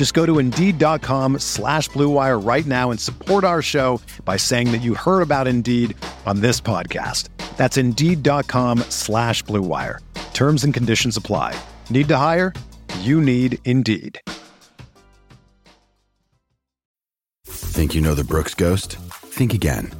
Just go to Indeed.com slash BlueWire right now and support our show by saying that you heard about Indeed on this podcast. That's Indeed.com slash BlueWire. Terms and conditions apply. Need to hire? You need Indeed. Think you know the Brooks Ghost? Think again.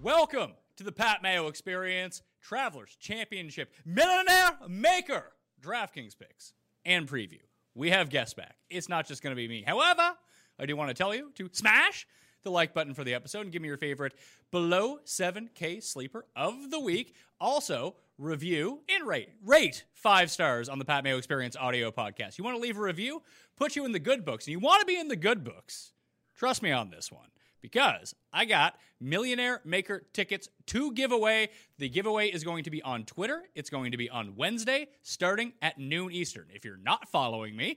Welcome to the Pat Mayo Experience Travelers Championship Millionaire Maker DraftKings picks and preview. We have guests back. It's not just going to be me. However, I do want to tell you to smash the like button for the episode and give me your favorite below 7K sleeper of the week. Also, review and rate. Rate five stars on the Pat Mayo Experience audio podcast. You want to leave a review? Put you in the good books. And you want to be in the good books. Trust me on this one because I got Millionaire Maker tickets to give away. The giveaway is going to be on Twitter. It's going to be on Wednesday starting at noon Eastern. If you're not following me,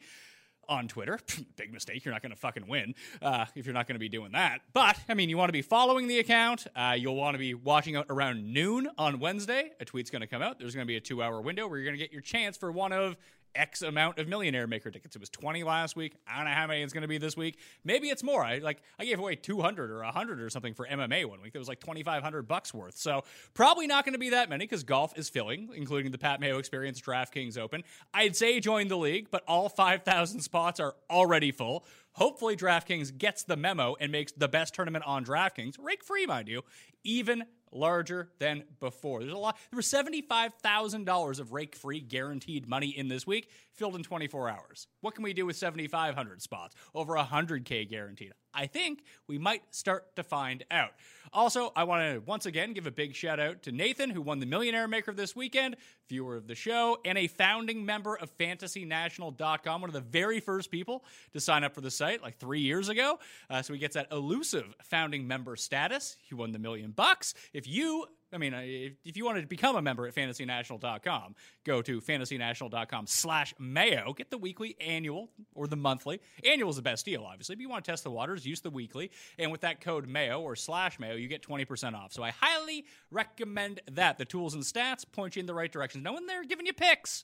on Twitter. Big mistake. You're not going to fucking win uh, if you're not going to be doing that. But, I mean, you want to be following the account. Uh, you'll want to be watching out around noon on Wednesday. A tweet's going to come out. There's going to be a two hour window where you're going to get your chance for one of X amount of millionaire maker tickets. It was 20 last week. I don't know how many it's going to be this week. Maybe it's more. I like I gave away 200 or 100 or something for MMA one week. There was like 2500 bucks worth. So, probably not going to be that many cuz golf is filling, including the Pat Mayo Experience DraftKings Open. I'd say join the league, but all 5000 spots are already full. Hopefully DraftKings gets the memo and makes the best tournament on DraftKings, rake free mind you, even larger than before. There's a lot. There was $75,000 of rake free guaranteed money in this week, filled in 24 hours. What can we do with 7,500 spots? Over 100K guaranteed. I think we might start to find out. Also, I want to once again give a big shout out to Nathan, who won the Millionaire Maker this weekend, viewer of the show, and a founding member of FantasyNational.com, one of the very first people to sign up for the site like three years ago. Uh, so he gets that elusive founding member status. He won the million bucks. If you I mean, if, if you wanted to become a member at fantasynational.com, go to fantasynational.com slash mayo. Get the weekly, annual, or the monthly. Annual is the best deal, obviously. But you want to test the waters, use the weekly. And with that code mayo or slash mayo, you get 20% off. So I highly recommend that. The tools and stats point you in the right direction. No one there giving you picks.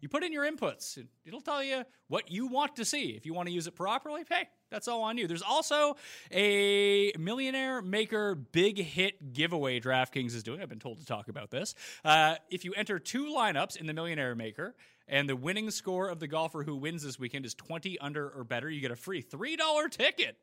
You put in your inputs. It'll tell you what you want to see. If you want to use it properly, hey, that's all on you. There's also a Millionaire Maker big hit giveaway DraftKings is doing. I've been told to talk about this. Uh, if you enter two lineups in the Millionaire Maker, and the winning score of the golfer who wins this weekend is 20 under or better, you get a free $3 ticket.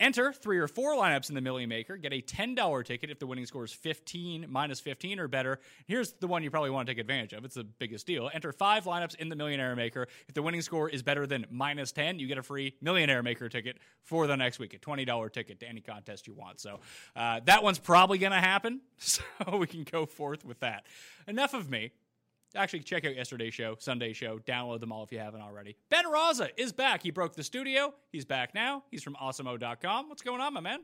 Enter three or four lineups in the Millie Maker. Get a $10 ticket if the winning score is 15, minus 15 or better. Here's the one you probably want to take advantage of. It's the biggest deal. Enter five lineups in the Millionaire Maker. If the winning score is better than minus 10, you get a free Millionaire Maker ticket for the next week. A $20 ticket to any contest you want. So uh, that one's probably going to happen. So we can go forth with that. Enough of me. Actually, check out yesterday's show, Sunday show. Download them all if you haven't already. Ben Raza is back. He broke the studio. He's back now. He's from awesomeo.com. What's going on, my man?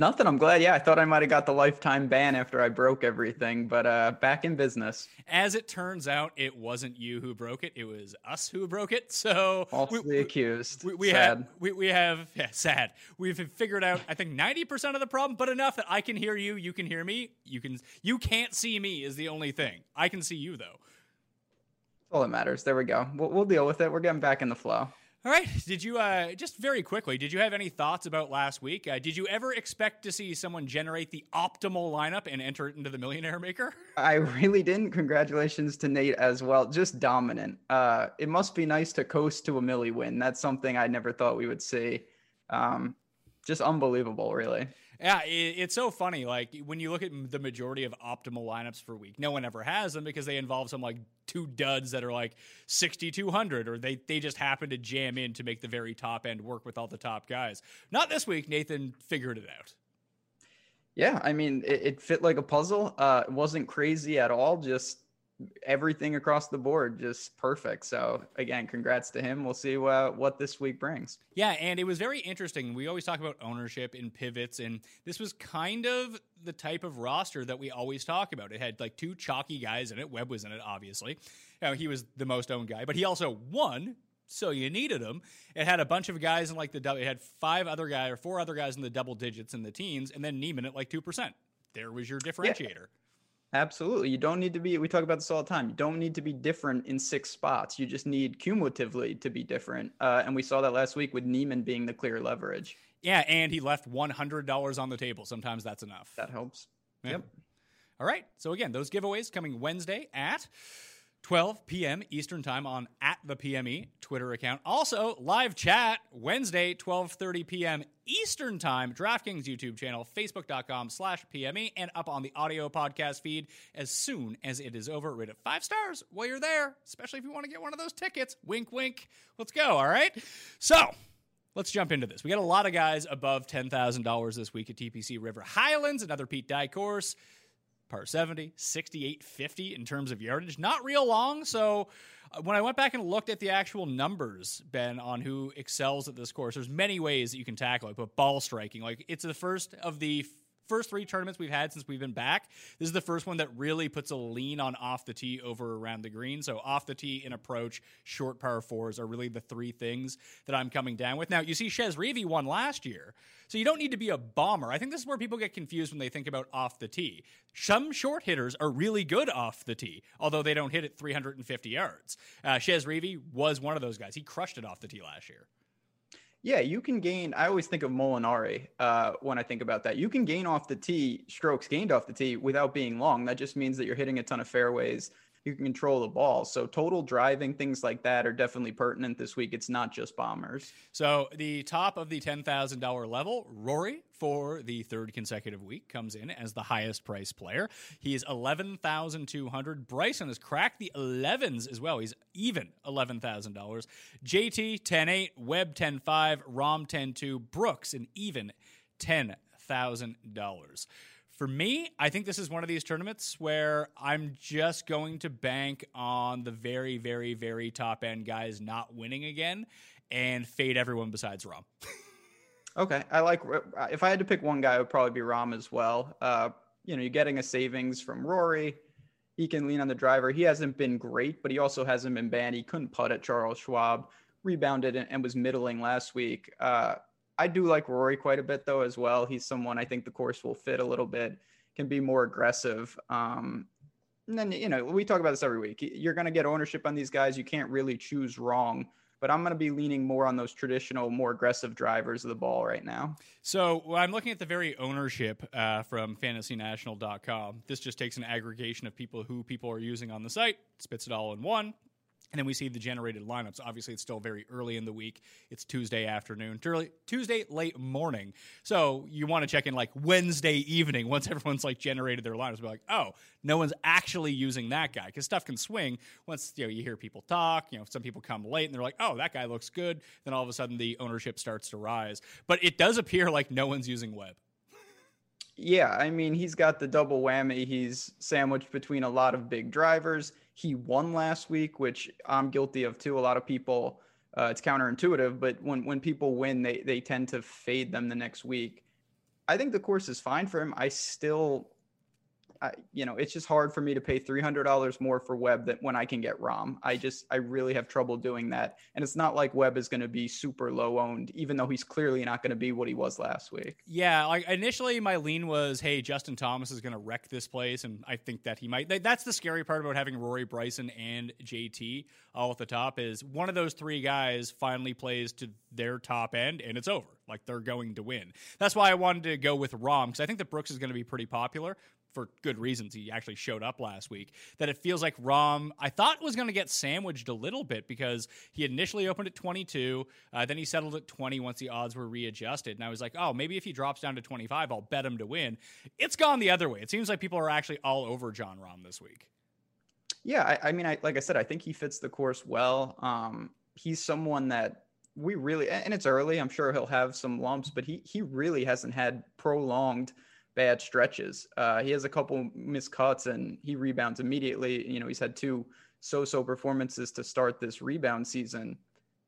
Nothing. I'm glad. Yeah, I thought I might have got the lifetime ban after I broke everything, but uh, back in business. As it turns out, it wasn't you who broke it; it was us who broke it. So falsely we, accused. We, we have we, we have yeah, sad. We've figured out I think ninety percent of the problem, but enough that I can hear you, you can hear me, you can you can't see me is the only thing. I can see you though. That's all that matters. There we go. We'll, we'll deal with it. We're getting back in the flow. All right. Did you uh, just very quickly? Did you have any thoughts about last week? Uh, did you ever expect to see someone generate the optimal lineup and enter it into the Millionaire Maker? I really didn't. Congratulations to Nate as well. Just dominant. Uh, it must be nice to coast to a Millie win. That's something I never thought we would see. Um, just unbelievable, really. Yeah, it's so funny. Like when you look at the majority of optimal lineups for week, no one ever has them because they involve some like two duds that are like 6,200 or they, they just happen to jam in to make the very top end work with all the top guys. Not this week. Nathan figured it out. Yeah, I mean, it, it fit like a puzzle. Uh, it wasn't crazy at all. Just everything across the board just perfect. So again, congrats to him. We'll see uh, what this week brings. Yeah, and it was very interesting. We always talk about ownership in pivots, and this was kind of the type of roster that we always talk about. It had like two chalky guys in it. Webb was in it, obviously. You know, he was the most owned guy, but he also won. So you needed him. It had a bunch of guys in like the double. It had five other guys or four other guys in the double digits in the teens, and then Niemann at like two percent. There was your differentiator. Yeah. Absolutely. You don't need to be, we talk about this all the time. You don't need to be different in six spots. You just need cumulatively to be different. Uh, and we saw that last week with Niemann being the clear leverage. Yeah. And he left $100 on the table. Sometimes that's enough. That helps. Yeah. Yep. All right. So again, those giveaways coming Wednesday at 12 p.m. Eastern Time on at the PME Twitter account. Also, live chat Wednesday, 12:30 p.m. Eastern Time, DraftKings YouTube channel, facebook.com slash PME, and up on the audio podcast feed as soon as it is over. Rate it five stars while you're there, especially if you want to get one of those tickets. Wink, wink. Let's go. All right. So let's jump into this. We got a lot of guys above $10,000 this week at TPC River Highlands, another Pete Dye course par 70, 68.50 in terms of yardage. Not real long. So uh, when I went back and looked at the actual numbers, Ben, on who excels at this course, there's many ways that you can tackle it, but ball striking, like it's the first of the first three tournaments we've had since we've been back, this is the first one that really puts a lean on off the tee over around the green. So off the tee in approach, short par fours are really the three things that I'm coming down with. Now you see Chez Reavie won last year, so you don't need to be a bomber. I think this is where people get confused when they think about off the tee. Some short hitters are really good off the tee, although they don't hit it 350 yards. Uh, Reavie was one of those guys. He crushed it off the tee last year. Yeah, you can gain. I always think of Molinari uh, when I think about that. You can gain off the tee, strokes gained off the tee without being long. That just means that you're hitting a ton of fairways. You can control the ball. So total driving, things like that are definitely pertinent this week. It's not just bombers. So the top of the $10,000 level, Rory for the third consecutive week comes in as the highest priced player. He is 11,200. Bryson has cracked the 11s as well. He's even $11,000. JT 10.8, Webb 10.5, Rahm 10.2, Brooks an even $10,000. For me, I think this is one of these tournaments where I'm just going to bank on the very, very, very top end guys not winning again and fade everyone besides Rahm. okay, I like. If I had to pick one guy, it would probably be Rahm as well. Uh, you know, you're getting a savings from Rory. He can lean on the driver. He hasn't been great, but he also hasn't been banned. He couldn't putt at Charles Schwab, rebounded and, was middling last week. Uh, I do like Rory quite a bit though as well. He's someone I think the course will fit a little bit, can be more aggressive. Um, and then you know we talk about this every week. You're going to get ownership on these guys. You can't really choose wrong. But I'm going to be leaning more on those traditional, more aggressive drivers of the ball right now. So well, I'm looking at the very ownership uh, from FantasyNational.com. This just takes an aggregation of people who people are using on the site, spits it all in one, and then we see the generated lineups. Obviously, it's still very early in the week. It's Tuesday afternoon, Tuesday late morning. So you want to check in like Wednesday evening once everyone's like generated their lineups. Be like, oh, no one's actually using that guy because stuff can swing once you know you hear people talk. You know, some people come late and they're like, oh, that guy looks good. Then all of a sudden the ownership starts to rise. But it does appear like no one's using Webb. Yeah, I mean, he's got the double whammy. He's sandwiched between a lot of big drivers he won last week, which I'm guilty of too. A lot of people, uh, it's counterintuitive, but when when people win, they they tend to fade them the next week. I think the course is fine for him. I still I, you know, it's just hard for me to pay three hundred dollars more for Webb than when I can get Rahm. I just, I really have trouble doing that. And it's not like Webb is going to be super low owned, even though he's clearly not going to be what he was last week. Yeah, like initially my lean was, hey, Justin Thomas is going to wreck this place, and I think that he might. That's the scary part about having Rory Bryson and JT all at the top is one of those three guys finally plays to their top end, and it's over. Like they're going to win. That's why I wanted to go with Rahm because I think that Brooks is going to be pretty popular for good reasons. He actually showed up last week. That it feels like Rahm I thought was going to get sandwiched a little bit because he initially opened at 22, uh, then he settled at 20 once the odds were readjusted. And I was like, oh, maybe if he drops down to 25, I'll bet him to win. It's gone the other way. It seems like people are actually all over Jon Rahm this week. Yeah, I, I mean, I, like I said, I think he fits the course well. Um, he's someone that we really, and it's early. I'm sure he'll have some lumps, but he he really hasn't had prolonged bad stretches. Uh, he has a couple missed cuts and he rebounds immediately. You know, he's had two so-so performances to start this rebound season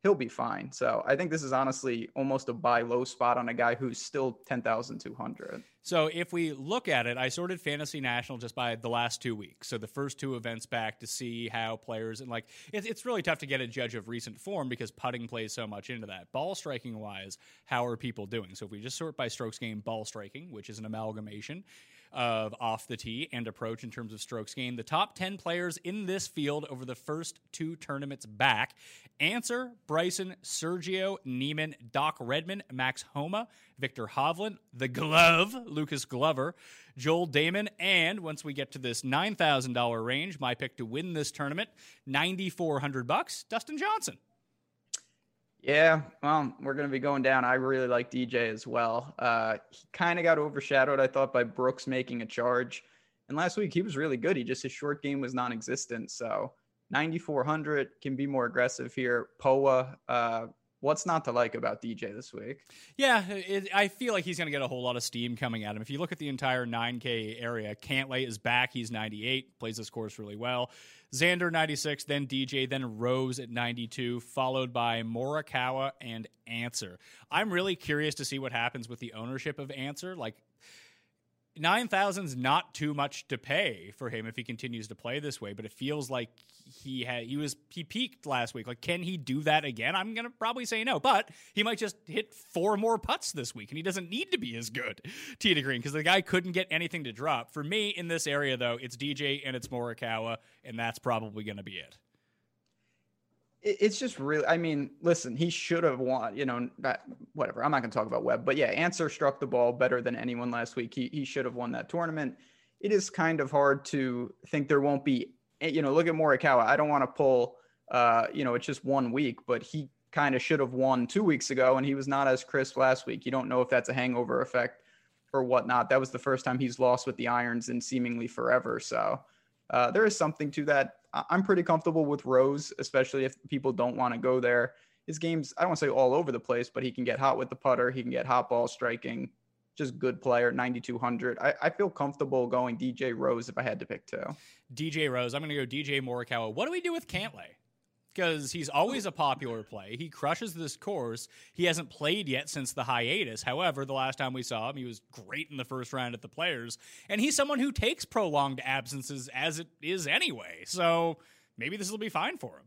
he'll be fine. So I think this is honestly almost a buy low spot on a guy who's still 10,200. So if we look at it, I sorted Fantasy National just by the last two weeks. So the first two events back to see how players and like it's, it's really tough to get a judge of recent form because putting plays so much into that. Ball striking wise, how are people doing? So if we just sort by strokes gained ball striking, which is an amalgamation, of off the tee and approach in terms of strokes gained. The top 10 players in this field over the first two tournaments back answer Bryson, Sergio, Niemann, Doc Redman, Max Homa, Viktor Hovland, The Glove, Lucas Glover, Joel Dahmen, and once we get to this $9,000 range, my pick to win this tournament, 9400 bucks, Dustin Johnson. Yeah, well, we're going to be going down. I really like DJ as well. Uh, he kind of got overshadowed, I thought, by Brooks making a charge. And last week he was really good. He just his short game was non-existent. So 9400 can be more aggressive here. Poa, uh, what's not to like about DJ this week? Yeah, it, I feel like he's going to get a whole lot of steam coming at him. If you look at the entire 9K area, Cantlay is back. He's 98, plays this course really well. Xander 96, then DJ, then Rose at 92, followed by Morikawa and Ancer. I'm really curious to see what happens with the ownership of Ancer. Like, nine thousand's not too much to pay for him if he continues to play this way, but it feels like he had he was he peaked last week. Like, can he do that again? I'm gonna probably say no, but he might just hit four more putts this week, and he doesn't need to be as good tee to green because the guy couldn't get anything to drop. For me in this area though, it's DJ and it's Morikawa, and that's probably gonna be it it's just really i mean listen he should have won you know whatever i'm not going to talk about webb but yeah Ancer struck the ball better than anyone last week. He, he should have won that tournament. It is kind of hard to think there won't be eh, you know look at morikawa. I don't want to pull uh you know it's just one week but he kind of should have won two weeks ago and he was not as crisp last week. You don't know if that's a hangover effect or whatnot. That was the first time he's lost with the irons in seemingly forever so uh, there is something to that I'm pretty comfortable with Rose, especially if people don't want to go there. His game's, I don't want to say all over the place, but he can get hot with the putter. He can get hot ball striking. Just good player, 9,200. I, I feel comfortable going DJ Rose if I had to pick two. DJ Rose. I'm going to go DJ Morikawa. What do we do with Cantlay? Because he's always a popular play. He crushes this course. He hasn't played yet since the hiatus. However, the last time we saw him, he was great in the first round at the Players, and he's someone who takes prolonged absences as it is anyway. So maybe this will be fine for him.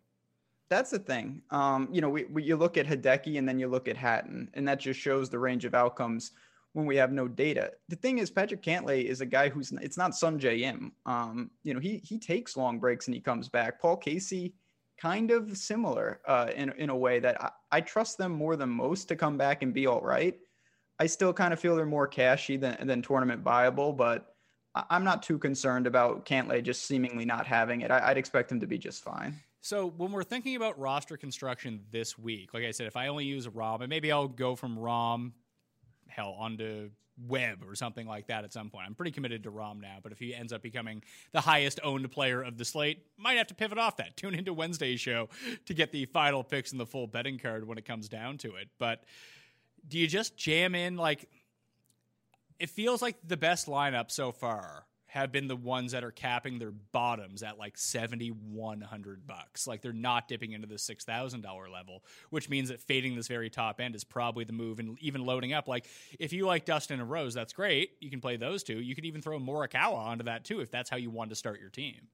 That's the thing. Um, you know, we, we, you look at Hideki and then you look at Hatton, and that just shows the range of outcomes when we have no data. The thing is, Patrick Cantlay is a guy who's it's not Sungjae Im. Um, you know, he he takes long breaks and he comes back. Paul Casey kind of similar uh, in in a way that I, I, trust them more than most to come back and be all right. I still kind of feel they're more cashy than than tournament viable, but I'm not too concerned about Cantlay just seemingly not having it. I, would expect him to be just fine. So when we're thinking about roster construction this week, like I said, if I only use Rahm, and maybe I'll go from Rahm, hell, onto Webb or something like that at some point. I'm pretty committed to Rahm now, but if he ends up becoming the highest owned player of the slate, might have to pivot off that. Tune into Wednesday's show to get the final picks and the full betting card when it comes down to it. But do you just jam in like it feels like the best lineup so far have been the ones that are capping their bottoms at like 7100 bucks. Like they're not dipping into the $6,000 level, which means that fading this very top end is probably the move and even loading up. Like if you like Dustin and Rose, that's great. You can play those two. You can even throw Morikawa onto that too if that's how you want to start your team.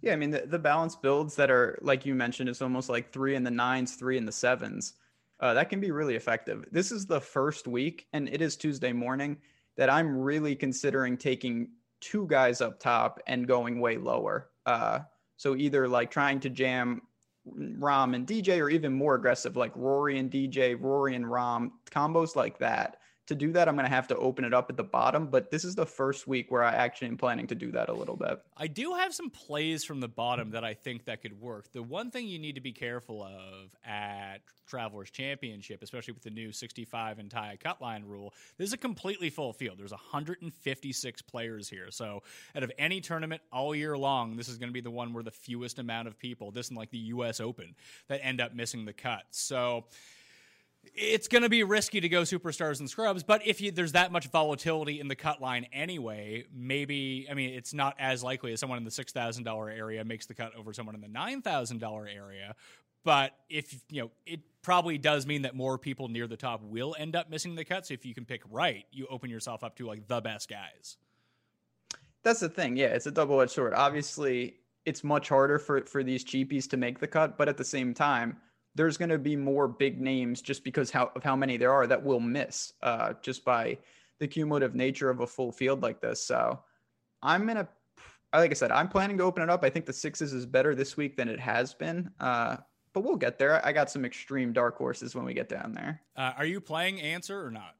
Yeah, I mean the, the balance builds that are like you mentioned, it's almost like three in the nines, three in the sevens. Uh, that can be really effective. This is the first week, and it is Tuesday morning that I'm really considering taking two guys up top and going way lower. Uh, so either like trying to jam Rahm and DJ, or even more aggressive like Rory and DJ, Rory and Rahm combos like that to do that, I'm going to have to open it up at the bottom. But this is the first week where I actually am planning to do that a little bit. I do have some plays from the bottom that I think that could work. The one thing you need to be careful of at Travelers Championship, especially with the new 65 and tie cut line rule, this is a completely full field. There's 156 players here. So out of any tournament all year long, this is going to be the one where the fewest amount of people, this and like the U.S. Open, that end up missing the cut. So it's going to be risky to go superstars and scrubs, but if you, there's that much volatility in the cut line anyway, maybe I mean it's not as likely as someone in the six thousand dollar area makes the cut over someone in the nine thousand dollar area. But if you know, it probably does mean that more people near the top will end up missing the cut. So if you can pick right, you open yourself up to like the best guys. That's the thing. Yeah, it's a double edged sword. Obviously, it's much harder for for these cheapies to make the cut, but at the same time there's going to be more big names just because how, of how many there are that will miss uh, just by the cumulative nature of a full field like this. So I'm going to, like I said, I'm planning to open it up. I think the sixes is better this week than it has been. Uh, but we'll get there. I got some extreme dark horses when we get down there. Uh, are you playing Ancer or not?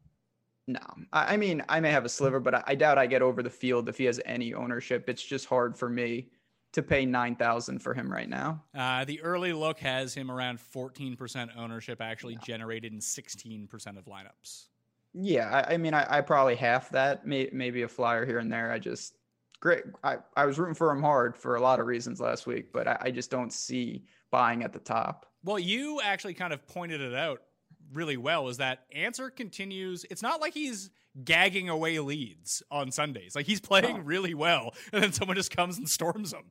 No, I, I mean I may have a sliver, but I, I doubt I get over the field if he has any ownership. It's just hard for me to pay 9000 for him right now. Uh, the early look has him around 14% ownership, actually generated in 16% of lineups. Yeah, I, I mean, I, I, probably half that, may, maybe a flyer here and there. I just, great. I, I was rooting for him hard for a lot of reasons last week, but I, I just don't see buying at the top. Well, you actually kind of pointed it out really well is that Ancer continues. It's not like he's gagging away leads on Sundays. Like he's playing really well, and then someone just comes and storms him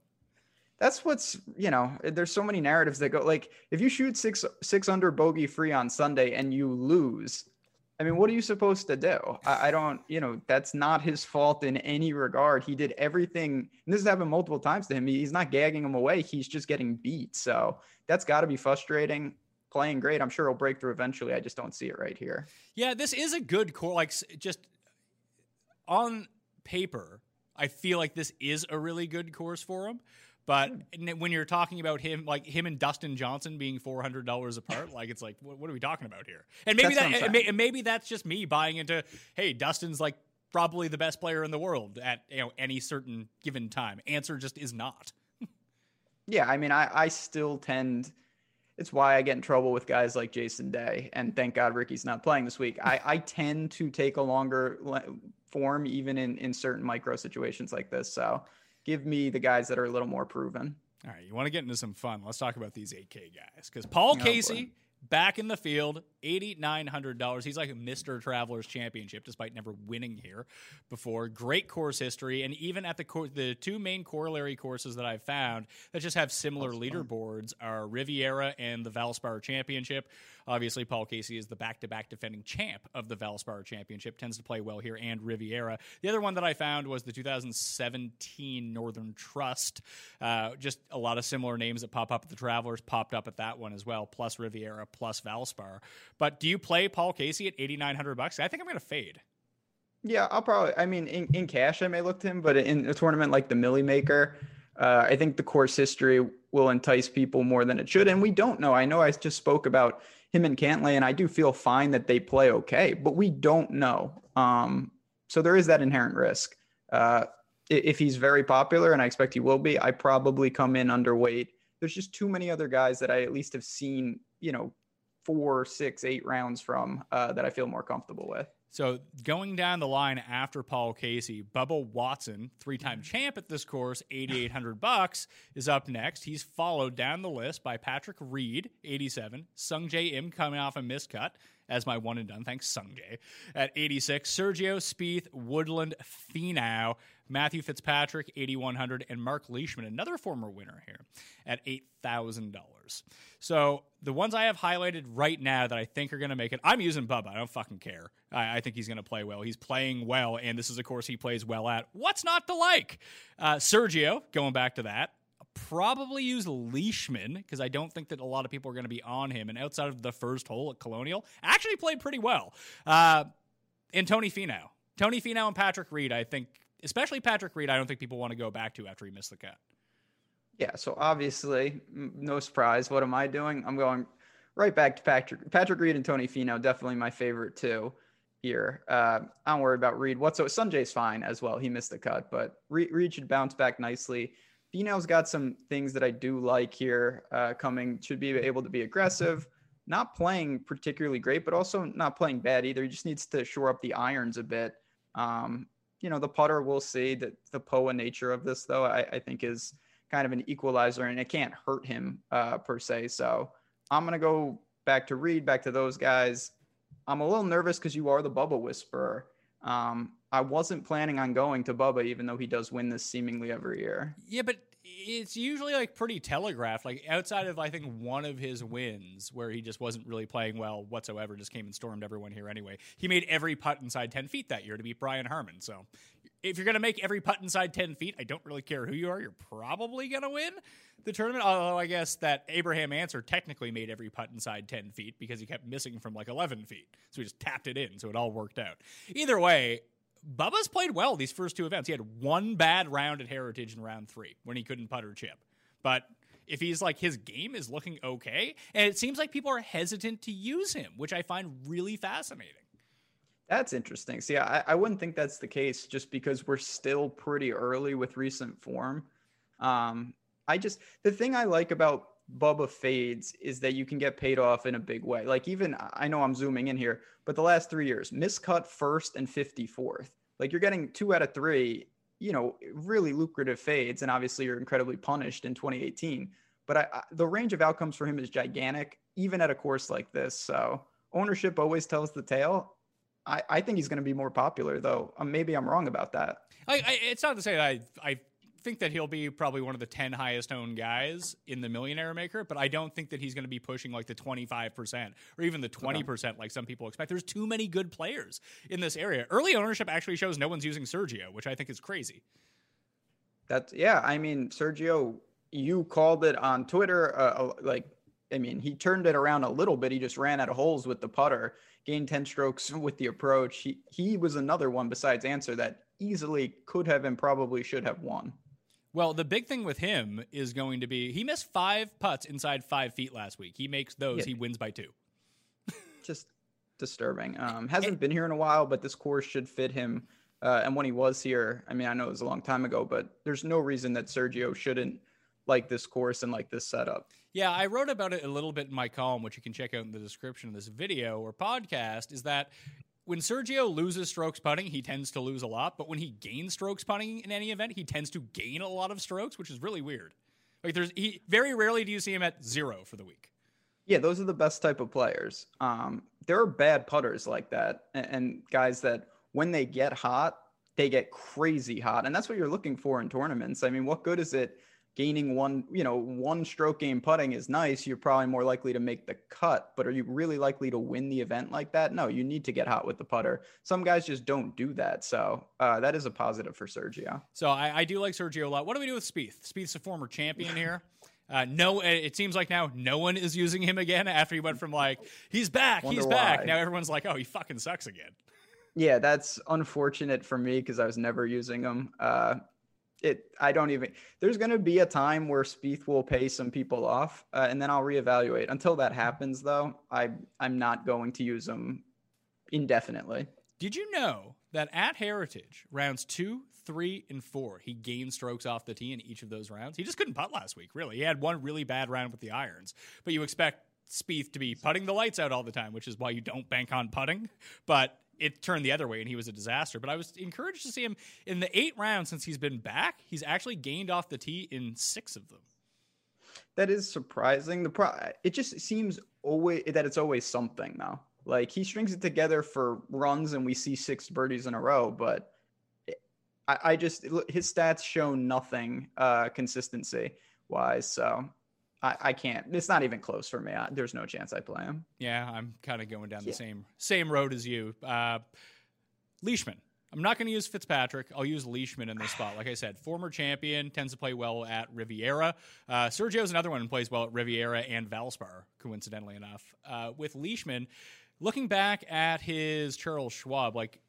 that's what's you know there's so many narratives that go like if you shoot six six under bogey free on sunday and you lose i mean what are you supposed to do? I, I, don't you know that's not his fault in any regard. He did everything and this has happened multiple times to him. He's not gagging him away. He's just getting beat. So that's got to be frustrating. Playing great i'm sure he'll break through eventually. I just don't see it right here. Yeah this is a good core like just on paper i feel like this is a really good course for him but hmm. when you're talking about him, like him and Dustin Johnson being four hundred dollars apart, like it's like, what, what, are we talking about here? And maybe that's that, and, may, and maybe that's just me buying into, hey, Dustin's like probably the best player in the world at you know any certain given time. Ancer just is not. yeah, I mean, I I still tend. It's why I get in trouble with guys like Jason Day, and thank God Ricky's not playing this week. I I tend to take a longer form even in in certain micro situations like this. So give me the guys that are a little more proven. All right, you want to get into some fun? Let's talk about these 8K guys because Paul oh, Casey boy. back in the field, eighty nine hundred dollars. He's like a Mister Travelers Championship, despite never winning here before. Great course history, and even at the cor- the two main corollary courses that I've found that just have similar leaderboards are Riviera and the Valspar Championship. Obviously, Paul Casey is the back to back defending champ of the Valspar Championship, tends to play well here, and Riviera. The other one that I found was the 2017 Northern Trust. Uh, just a lot of similar names that pop up at the Travelers popped up at that one as well, plus Riviera, plus Valspar. But do you play Paul Casey at 8,900 bucks? I think I'm going to fade. Yeah, I'll probably, I mean, in, in cash, I may look to him, but in a tournament like the Millie Maker, uh, I think the course history will entice people more than it should. And we don't know. I know I just spoke about him and Cantlay, and I do feel fine that they play okay, but we don't know. Um, so there is that inherent risk. Uh, if he's very popular, and I expect he will be, I probably come in underweight. There's just too many other guys that I at least have seen, you know, four, six, eight rounds from uh, that I feel more comfortable with. So going down the line after Paul Casey, Bubba Watson, three-time mm-hmm. champ at this course, 8800 bucks is up next. He's followed down the list by Patrick Reed, 87, Sungjae Im coming off a miscut as my one and done. Thanks Sungjae at 86, Sergio Spieth, Woodland, Finau, Matthew Fitzpatrick, 8,100, and Mark Leishman, another former winner here, at $8,000. So the ones I have highlighted right now that I think are going to make it, I'm using Bubba. I don't fucking care. I, I think he's going to play well. He's playing well, and this is a course he plays well at. What's not to like? Uh, Sergio, going back to that, probably use Leishman because I don't think that a lot of people are going to be on him. And outside of the first hole at Colonial, actually played pretty well. Uh, and Tony Finau. Tony Finau and Patrick Reed, I think, especially Patrick Reed, I don't think people want to go back to after he missed the cut. Yeah, so obviously, no surprise. What am I doing? I'm going right back to Patrick Patrick Reed and Tony Finau. Definitely my favorite too here. Uh, I don't worry about Reed whatsoever. Sungjae's fine as well. He missed the cut, but Reed, Reed should bounce back nicely. Finau's got some things that I do like here uh, coming. Should be able to be aggressive. Not playing particularly great, but also not playing bad either. He just needs to shore up the irons a bit. Um, you know, the putter, we'll see. That the POA nature of this, though, I, I, think is kind of an equalizer, and it can't hurt him uh, per se. So I'm gonna go back to Reed, back to those guys. I'm a little nervous because you are the Bubba Whisperer. Um, I wasn't planning on going to Bubba, even though he does win this seemingly every year. Yeah, but it's usually like pretty telegraphed. Like outside of I think one of his wins where he just wasn't really playing well whatsoever, just came and stormed everyone here anyway. He made every putt inside ten feet that year to beat Brian Harman. So if you're gonna make every putt inside ten feet, I don't really care who you are. You're probably gonna win the tournament. Although I guess that Abraham Ancer technically made every putt inside ten feet because he kept missing from like eleven feet, so he just tapped it in, so it all worked out. Either way, Bubba's played well these first two events. He had one bad round at Heritage in round three when he couldn't putter chip. But if he's like his game is looking okay, and it seems like people are hesitant to use him, which I find really fascinating. That's interesting. See, I, I wouldn't think that's the case just because we're still pretty early with recent form. Um, I just the thing I like about Bubba fades is that you can get paid off in a big way. Like even I know I'm zooming in here, but the last three years, miscut first and 54th. Like you're getting two out of three, you know, really lucrative fades, and obviously you're incredibly punished in 2018. But I, I, the range of outcomes for him is gigantic, even at a course like this. So ownership always tells the tale. I, I think he's going to be more popular, though. Um, maybe I'm wrong about that. I, it's not to say I I think that he'll be probably one of the 10 highest owned guys in the millionaire maker, but I don't think that he's going to be pushing like the 25% or even the 20% like some people expect. There's too many good players in this area. Early ownership actually shows no one's using Sergio, which I think is crazy. That's, yeah. I mean, Sergio, you called it on Twitter. Uh, uh like, I mean, he turned it around a little bit. He just ran out of holes with the putter, gained 10 strokes with the approach. He, he was another one besides Ancer that easily could have and probably should have won. Well, the big thing with him is going to be he missed five putts inside five feet last week. He makes those, yeah. he wins by two. Just disturbing. Um, hasn't been here in a while, but this course should fit him. Uh, and when he was here, I mean, I know it was a long time ago, but there's no reason that Sergio shouldn't like this course and like this setup. Yeah, I wrote about it a little bit in my column, which you can check out in the description of this video or podcast. Is that when Sergio loses strokes putting, he tends to lose a lot. But when he gains strokes putting in any event, he tends to gain a lot of strokes, which is really weird. Like there's he very rarely do you see him at zero for the week. Yeah, those are the best type of players. Um, there are bad putters like that, and, and guys that when they get hot, they get crazy hot, and that's what you're looking for in tournaments. I mean, what good is it gaining one, you know, one stroke gained putting is nice. You're probably more likely to make the cut, but are you really likely to win the event like that? No, you need to get hot with the putter. Some guys just don't do that. So uh, that is a positive for Sergio. So I, I, do like Sergio a lot. What do we do with Spieth? Spieth's a former champion here. Uh, no, it seems like now no one is using him again after he went from like he's back, Wonder he's why. back. Now everyone's like, oh, he fucking sucks again. Yeah, that's unfortunate for me because I was never using him. Uh, it I don't even there's going to be a time where Spieth will pay some people off uh, and then I'll reevaluate. Until that happens though, I I'm not going to use them indefinitely. Did you know that at Heritage, rounds 2, 3 and 4, he gained strokes off the tee in each of those rounds? He just couldn't putt last week, really. He had one really bad round with the irons. But you expect Spieth to be putting the lights out all the time, which is why you don't bank on putting. But it turned the other way and he was a disaster. But I was encouraged to see him in the eight rounds since he's been back. He's actually gained off the tee in six of them. That is surprising. The pro- it just seems always that it's always something now. Like he strings it together for runs and we see six birdies in a row, but I, I just his stats show nothing uh, consistency wise. So I, I can't. It's not even close for me. I, there's no chance I play him. Yeah, I'm kind of going down the same same road as you. Uh, Leishman. I'm not going to use Fitzpatrick. I'll use Leishman in this spot. Like I said, former champion tends to play well at Riviera. Uh, Sergio's another one who plays well at Riviera and Valspar, coincidentally enough. Uh, with Leishman, looking back at his Charles Schwab, like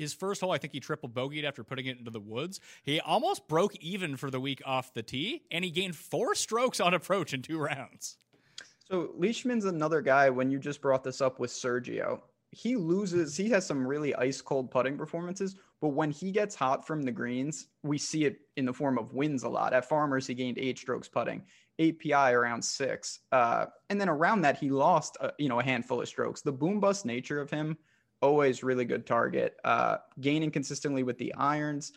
his first hole, I think he triple bogeyed after putting it into the woods. He almost broke even for the week off the tee, and he gained four strokes on approach in two rounds. So Leishman's another guy. When you just brought this up with Sergio, he loses. He has some really ice cold putting performances, but when he gets hot from the greens, we see it in the form of wins a lot. At Farmers, he gained eight strokes putting, API around six, uh, and then around that, he lost a, you know a handful of strokes. The boom bust nature of him, always really good target. Uh, gaining consistently with the irons.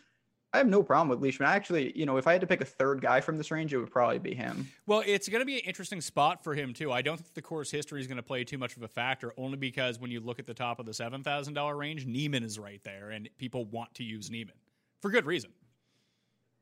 I have no problem with Leishman. Actually, you know, if I had to pick a third guy from this range, it would probably be him. Well, it's going to be an interesting spot for him too. I don't think the course history is going to play too much of a factor, only because when you look at the top of the seven thousand dollar range, Niemann is right there, and people want to use Niemann for good reason.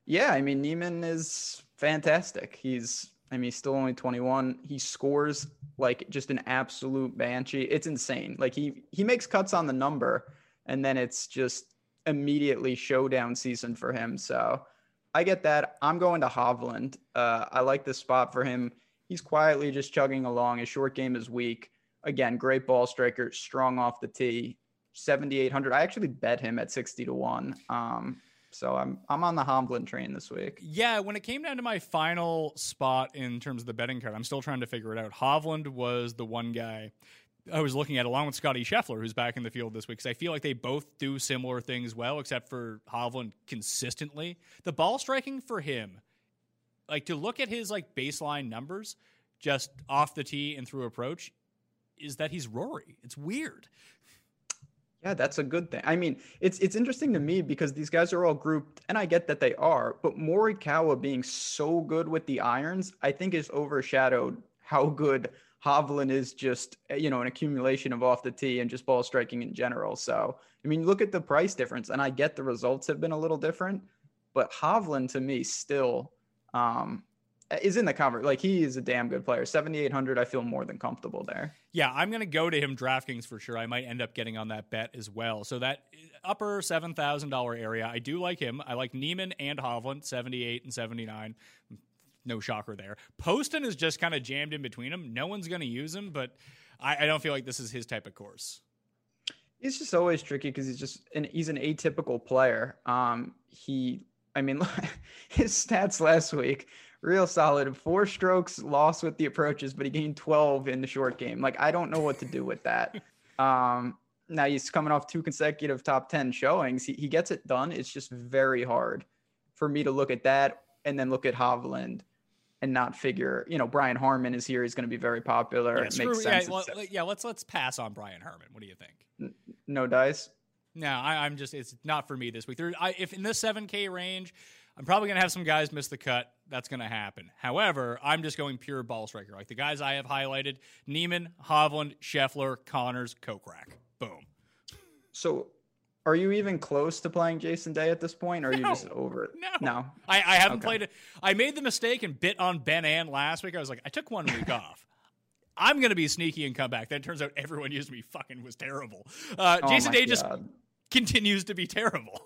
Yeah, I mean Niemann is fantastic. He's I mean, he's still only 21. He scores like just an absolute banshee. It's insane. Like he he makes cuts on the number, and then it's just immediately showdown season for him. So I get that. I'm going to Hovland. Uh, I like this spot for him. He's quietly just chugging along. His short game is weak. Again, great ball striker, strong off the tee. 7,800. I actually bet him at 60 to 1. Um, so I'm I'm on the Hovland train this week. Yeah, when it came down to my final spot in terms of the betting card, I'm still trying to figure it out. Hovland was the one guy I was looking at along with Scotty Scheffler, who's back in the field this week, because I feel like they both do similar things well, except for Hovland consistently. The ball striking for him, like to look at his like baseline numbers, just off the tee and through approach, is that he's Rory. It's weird. Yeah, that's a good thing. I mean, it's it's interesting to me because these guys are all grouped, and I get that they are, but Morikawa being so good with the irons, I think is overshadowed how good Hovland is just eh, you know an accumulation of off the tee and just ball striking in general. So I mean, look at the price difference, and I get the results have been a little different, but Hovland to me still um, is in the cover. Like he is a damn good player. Seventy eight hundred, I feel more than comfortable there. Yeah, I'm gonna go to him DraftKings for sure. I might end up getting on that bet as well. So that eh, upper seven thousand dollar area, I do like him. I like Niemann and Hovland, seventy eight and seventy nine no shocker there. Poston is just kind of jammed in between them. No one's going to use him, but I, I, don't feel like this is his type of course. He's just always tricky because he's just an he's an atypical player. Um, he, I mean, his stats last week real solid. Four strokes lost with the approaches, but he gained 12 in the short game. Like I don't know what to do with that. um, now he's coming off two consecutive top 10 showings. He, he gets it done. It's just very hard for me to look at that and then look at Hovland and not figure, you know, Brian Harman is here. He's going to be very popular. Yeah, it makes sense. Yeah, well, yeah, let's let's pass on Brian Harman. What do you think? no dice. No, I, am just it's not for me this week. There, I, if in this 7K range, I'm probably going to have some guys miss the cut. That's going to happen. However, I'm just going pure ball striker. Like the guys I have highlighted: Niemann, Hovland, Scheffler, Conners, Kokrak. Boom. So are you even close to playing Jason Day at this point, or are no, you just over it? No, no. I, I haven't okay. played it. I made the mistake and bit on Ben An last week. I was like, I took one week off. I'm gonna be sneaky and come back. Then it turns out everyone used me fucking was terrible. Uh, oh Jason Day God. just continues to be terrible.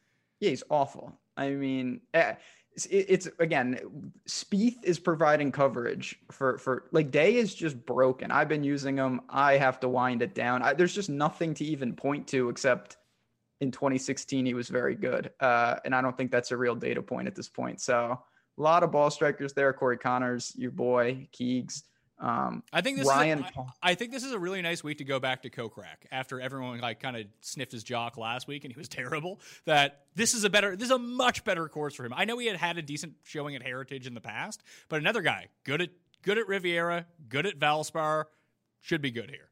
yeah, he's awful. I mean, eh, it's, it's again, Spieth is providing coverage for for like Day is just broken. I've been using him. I have to wind it down. I, there's just nothing to even point to except in 2016 he was very good, uh, and I don't think that's a real data point at this point. So a lot of ball strikers there. Corey Conners, your boy Keegs. Um, I think this Ryan. Is a, I, I think this is a really nice week to go back to Kokrak after everyone like kind of sniffed his jock last week and he was terrible. That this is a better, this is a much better course for him. I know he had had a decent showing at Heritage in the past, but another guy good at good at Riviera, good at Valspar, should be good here.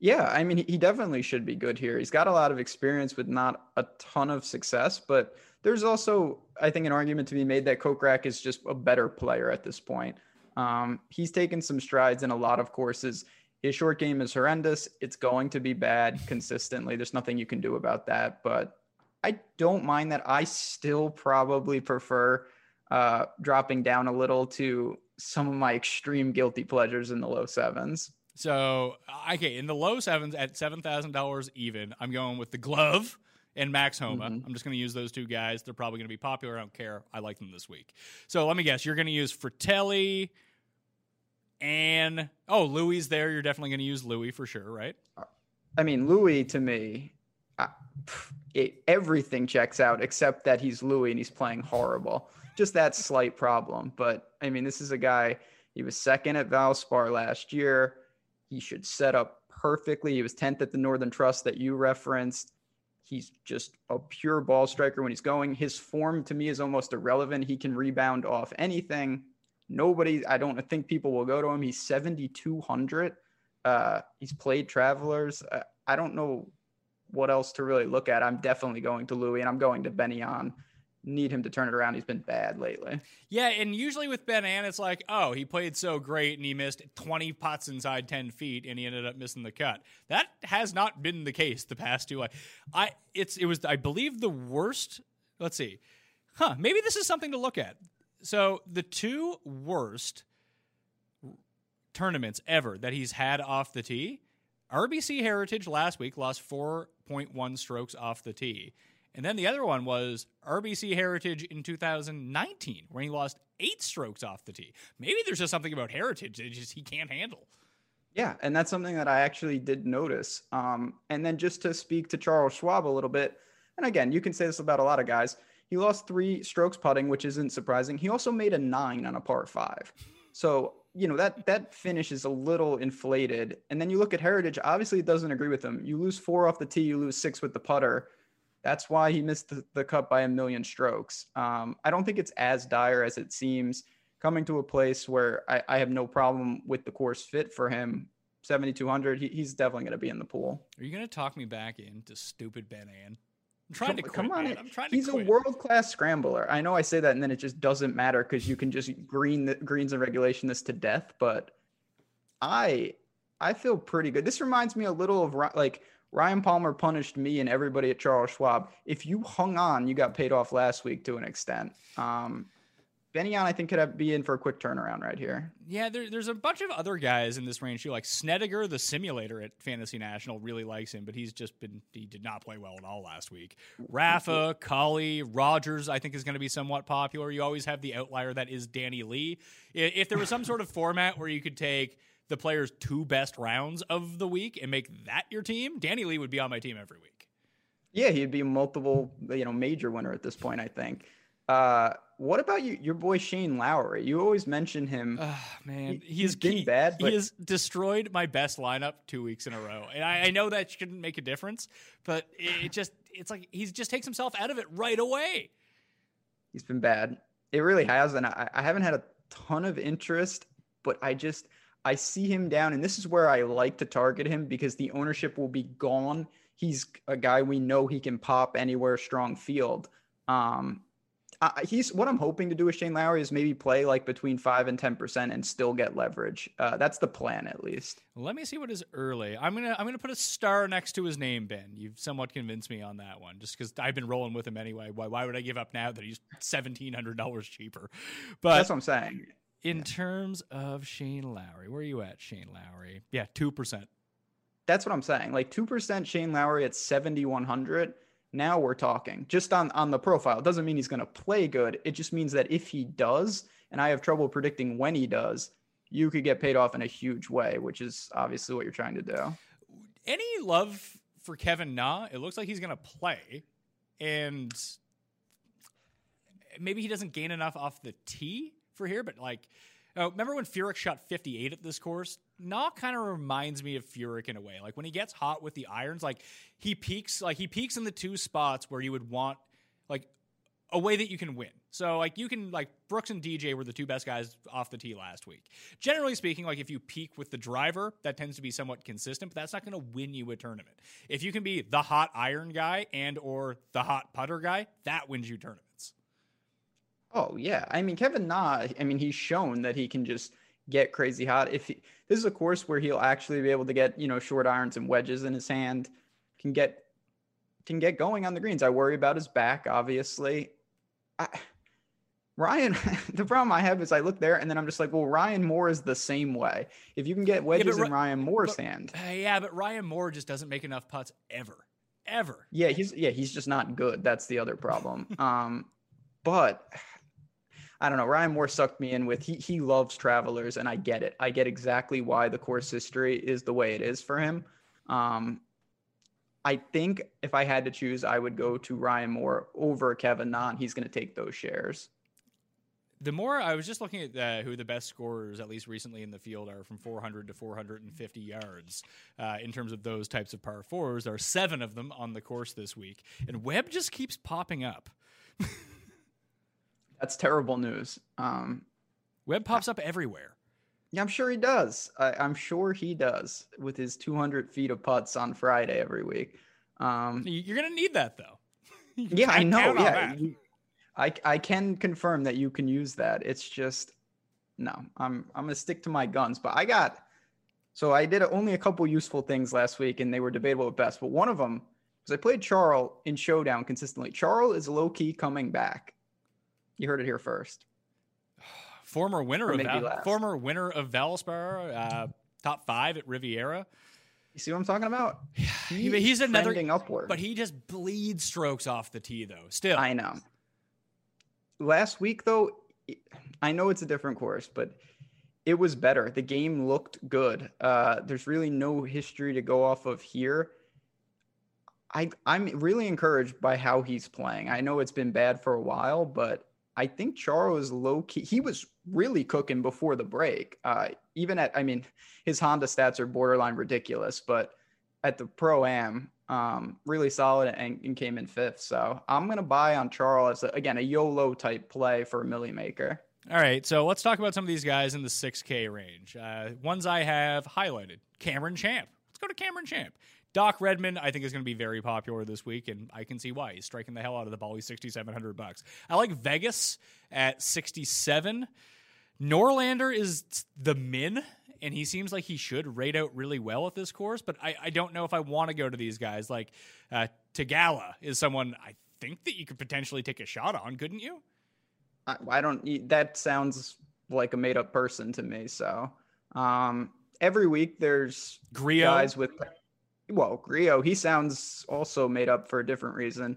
Yeah, I mean, he definitely should be good here. He's got a lot of experience with not a ton of success, but there's also, I think, an argument to be made that Kokrak is just a better player at this point. Um, he's taken some strides in a lot of courses. His short game is horrendous. It's going to be bad consistently. There's nothing you can do about that. But I don't mind that. I still probably prefer uh, dropping down a little to some of my extreme guilty pleasures in the low sevens. So, okay, in the low sevens at seven thousand dollars even, I'm going with the glove and Max Homa. Mhm. I'm just going to use those two guys. They're probably going to be popular. I don't care. I like them this week. So let me guess. You're going to use Frittelli and oh, Louis there. You're definitely going to use Louis for sure, right? I mean, Louis to me, I, it, everything checks out except that he's Louis and he's playing horrible. Just that slight problem. But I mean, this is a guy, he was second at Valspar last year. He should set up perfectly. He was 10th at the Northern Trust that you referenced. He's just a pure ball striker when he's going. His form to me is almost irrelevant. He can rebound off anything. Nobody, I don't think people will go to him. He's 7,200. Uh, he's played Travelers. Uh, I don't know what else to really look at. I'm definitely going to Louis and I'm going to Ben An. Need him to turn it around. He's been bad lately. Yeah, and usually with Ben An, it's like, oh, he played so great and he missed 20 putts inside 10 feet and he ended up missing the cut. That has not been the case the past two. I, I it's it was I believe the worst. Let's see, huh? Maybe this is something to look at. So the two worst tournaments ever that he's had off the tee. RBC Heritage last week lost 4.1 strokes off the tee. And then the other one was RBC Heritage in 2019, where he lost eight strokes off the tee. Maybe there's just something about Heritage that just he can't handle. Yeah, and that's something that I actually did notice. Um, and then just to speak to Charles Schwab a little bit, and again, you can say this about a lot of guys. He lost three strokes putting, which isn't surprising. He also made a nine on a par five. So, you know, that that finish is a little inflated. And then you look at Heritage, obviously it doesn't agree with him. You lose four off the tee, you lose six with the putter. That's why he missed the, the cut by a million strokes. Um, I don't think it's as dire as it seems. Coming to a place where I, I have no problem with the course fit for him, 7,200, he, he's definitely going to be in the pool. Are you going to talk me back into stupid Ben An? I'm trying to quit, come on, in. I'm trying to he's a world class scrambler. I know I say that, and then it just doesn't matter because you can just green the greens and regulation this to death. But I, I feel pretty good. This reminds me a little of like Ryan Palmer punished me and everybody at Charles Schwab. If you hung on, you got paid off last week to an extent. Um, Ben An, I think, could have, be in for a quick turnaround right here. Yeah, there, there's a bunch of other guys in this range too. Like Snedeker, the simulator at Fantasy National, really likes him, but he's just been he did not play well at all last week. Rafa, Collie, Rogers, I think is going to be somewhat popular. You always have the outlier that is Danny Lee. If there was some sort of format where you could take the players' two best rounds of the week and make that your team, Danny Lee would be on my team every week. Yeah, he'd be a multiple, you know, major winner at this point. I think. Uh, what about you, your boy Shane Lowry? You always mention him. Man, He- he, he's has been bad, but- he has destroyed my best lineup two weeks in a row, and I, I know that shouldn't make a difference, but it, it just it's like he just takes himself out of it right away. He's been bad. It really has, and I, I haven't had a ton of interest, but I just I see him down, and this is where I like to target him because the ownership will be gone. He's a guy we know he can pop anywhere, strong field. Um, I, he's what I'm hoping to do with Shane Lowry is maybe play like between five and ten percent and still get leverage. Uh, that's the plan, at least. Let me see what is early. I'm gonna I'm gonna put a star next to his name, Ben. You've somewhat convinced me on that one, just because I've been rolling with him anyway. Why why would I give up now that he's seventeen hundred dollars cheaper? But that's what I'm saying. in terms of Shane Lowry, where are you at, Shane Lowry? Yeah, two percent. That's what I'm saying. Like two percent Shane Lowry at 7,100. Now we're talking just on on the profile. It doesn't mean he's going to play good. It just means that if he does, and I have trouble predicting when he does, you could get paid off in a huge way, which is obviously what you're trying to do. Any love for Kevin Na? It looks like he's gonna play, and maybe he doesn't gain enough off the tee for here. But like, uh, remember when Furyk shot 58 at this course? Na kind of reminds me of Furyk in a way. Like when he gets hot with the irons, like he peaks, like he peaks in the two spots where you would want like a way that you can win. So like you can like Brooks and DJ were the two best guys off the tee last week. Generally speaking, like if you peak with the driver, that tends to be somewhat consistent, but that's not going to win you a tournament. If you can be the hot iron guy and or the hot putter guy, that wins you tournaments. Oh yeah, I mean Kevin Na. I mean he's shown that he can just get crazy hot. If he, this is a course where he'll actually be able to get you know short irons and wedges in his hand, can get can get going on the greens. I worry about his back, obviously. I, Ryan, the problem I have is I look there and then I'm just like, well, Ryan Moore is the same way. If you can get wedges Ri- in Ryan Moore's but- hand, Uh, yeah, but Ryan Moore just doesn't make enough putts ever, ever. yeah, he's yeah, he's just not good. That's the other problem. um, but I don't know. Ryan Moore sucked me in with he he loves travelers, and I get it. I get exactly why the course history is the way it is for him. Um, I think if I had to choose, I would go to Ryan Moore over Kevin Na. He's going to take those shares. The more I was just looking at uh, who the best scorers, at least recently in the field, are from 400 to 450 yards uh, in terms of those types of par fours. There are seven of them on the course this week, and Webb just keeps popping up. That's terrible news. Um, Webb pops up everywhere. yeah, I'm sure he does. I, I'm sure he does with his 200 feet of putts on Friday every week. Um, You're gonna need that though. Yeah, I know. Yeah, you- I I can confirm that you can use that. It's just no. I'm I'm gonna stick to my guns. But I got so I did only a couple useful things last week, and they were debatable at best. But one of them was I played Charles in Showdown consistently. Charles is low key coming back. You heard it here first. Former winner of Val- former winner of Valspar, uh, top five at Riviera. You see what I'm talking about? He- but he's another- upward. But he just bleeds strokes off the tee though. Still, I know. Last week, though, I know it's a different course, but it was better. The game looked good. Uh, there's really no history to go off of here. I, I'm really encouraged by how he's playing. I know it's been bad for a while, but I think Charo is low key. He was really cooking before the break. Uh, even at, I mean, his Honda stats are borderline ridiculous, but at the pro am, um, really solid and, and came in fifth. So I'm gonna buy on Charles as a, again a YOLO type play for a milli maker. All right, so let's talk about some of these guys in the 6K range. Uh, ones I have highlighted Cameron Champ. Let's go to Cameron Champ. Doc Redman, I think, is going to be very popular this week, and I can see why. He's striking the hell out of the ball. He's 6,700 bucks. I like Vegas at 67. Norlander is the min, and he seems like he should rate out really well at this course, but I, I don't know if I want to go to these guys. Like uh, Tagala is someone I think that you could potentially take a shot on, couldn't you? I, I don't. That sounds like a made up person to me. So um, every week there's Grillo. guys with well Grillo. He sounds also made up for a different reason.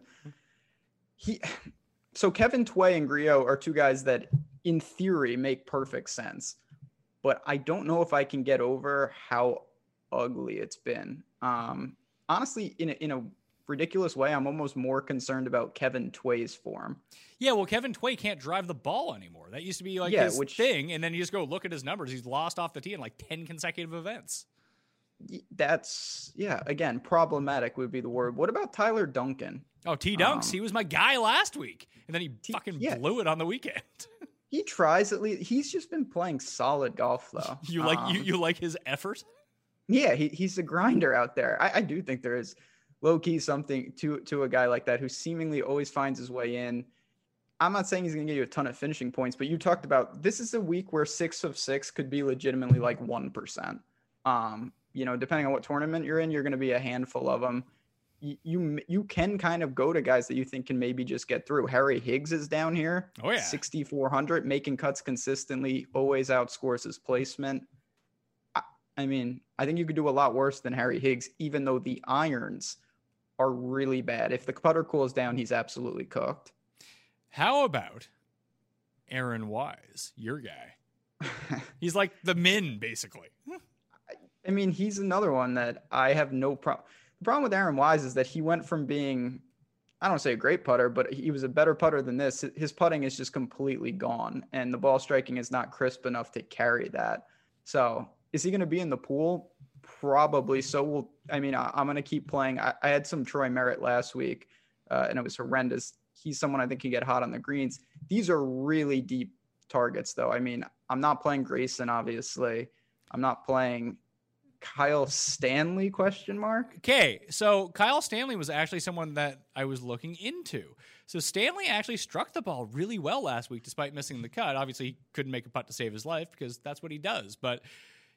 He so Kevin Tway and Grillo are two guys that in theory make perfect sense, but I don't know if I can get over how ugly it's been. Um, honestly, in a, in a ridiculous way, I'm almost more concerned about Kevin Tway's form. Yeah, well, Kevin Tway can't drive the ball anymore. That used to be like Yeah, his which- thing, and then you just go look at his numbers. He's lost off the tee in like ten consecutive events. That's yeah. Again, problematic would be the word. What about Tyler Duncan? Oh, T Dunks, Um, he was my guy last week, and then he T- fucking yeah. blew it on the weekend. He tries at least. He's just been playing solid golf though. you like you Um, you like his effort? Yeah, he, he's a grinder out there. I, I do think there is low key something to to a guy like that who seemingly always finds his way in. I'm not saying he's going to get you a ton of finishing points, but you talked about this is a week where six of six could be legitimately like one percent. Um, you know, depending on what tournament you're in, you're going to be a handful of them. You, you you can kind of go to guys that you think can maybe just get through. Harry Higgs is down here. Oh, yeah. 6400 making cuts consistently, always outscores his placement. I, I mean, I think you could do a lot worse than Harry Higgs, even though the irons are really bad. If the putter cools down, he's absolutely cooked. How about Aaron Wise, your guy? He's like the min, basically. Hmm. I mean, he's another one that I have no problem. The problem with Aaron Wise is that he went from being, I don't say a great putter, but he was a better putter than this. His putting is just completely gone, and the ball striking is not crisp enough to carry that. So, is he going to be in the pool? Probably. So, we'll, I mean, I, am going to keep playing. I, I had some Troy Merritt last week, uh, and it was horrendous. He's someone I think can get hot on the greens. These are really deep targets, though. I mean, I'm not playing Grayson, obviously. I'm not playing Kyle Stanley question mark. Okay, so Kyle Stanley was actually someone that I was looking into. So Stanley actually struck the ball really well last week despite missing the cut. Obviously, he couldn't make a putt to save his life because that's what he does. But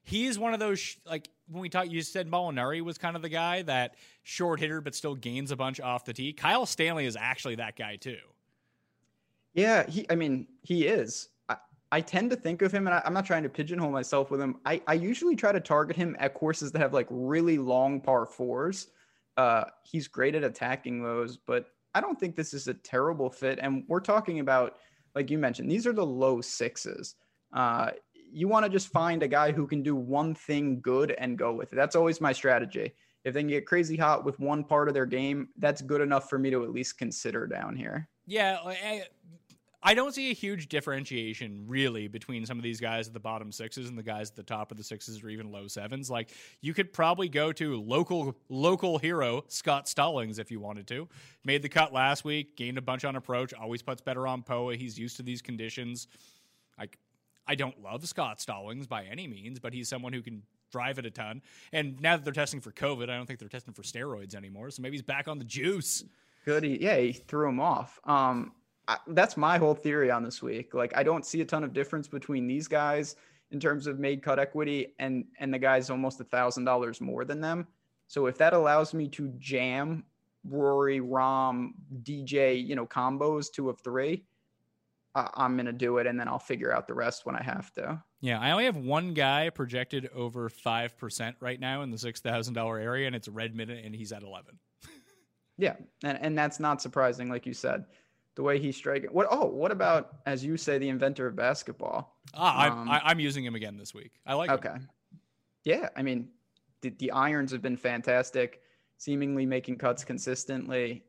he's one of those sh- like when we talked. You said Molinari was kind of the guy that short hitter, but still gains a bunch off the tee. Kyle Stanley is actually that guy too. Yeah, he. I mean, he is. I, tend to think of him, and I, I'm not trying to pigeonhole myself with him. I, I usually try to target him at courses that have like really long par fours. Uh, he's great at attacking those, but I don't think this is a terrible fit. And we're talking about, like you mentioned, these are the low sixes. Uh, you want to just find a guy who can do one thing good and go with it. That's always my strategy. If they can get crazy hot with one part of their game, that's good enough for me to at least consider down here. Yeah, I, I don't see a huge differentiation really between some of these guys at the bottom sixes and the guys at the top of the sixes or even low sevens. Like you could probably go to local local hero Scott Stallings if you wanted to. Made the cut last week, gained a bunch on approach, always puts better on POA. He's used to these conditions. Like I don't love Scott Stallings by any means, but he's someone who can drive it a ton. And now that they're testing for COVID, I don't think they're testing for steroids anymore. So maybe he's back on the juice. Good. Yeah, he threw him off. Um, I, that's my whole theory on this week. Like, I don't see a ton of difference between these guys in terms of made cut equity and and the guys almost a thousand dollars more than them. So if that allows me to jam Rory, Rahm, DJ, you know, combos two of three, I, I'm gonna do it, and then I'll figure out the rest when I have to. Yeah, I only have one guy projected over five percent right now in the six thousand dollar area, and it's Redman, and he's at eleven. Yeah, and and that's not surprising, like you said, the way he's striking. What? Oh, what about as you say, the inventor of basketball? Ah, Um, I'm, I, I'm using him again this week. I like. him. Okay. Yeah, I mean, the, the irons have been fantastic, seemingly making cuts consistently.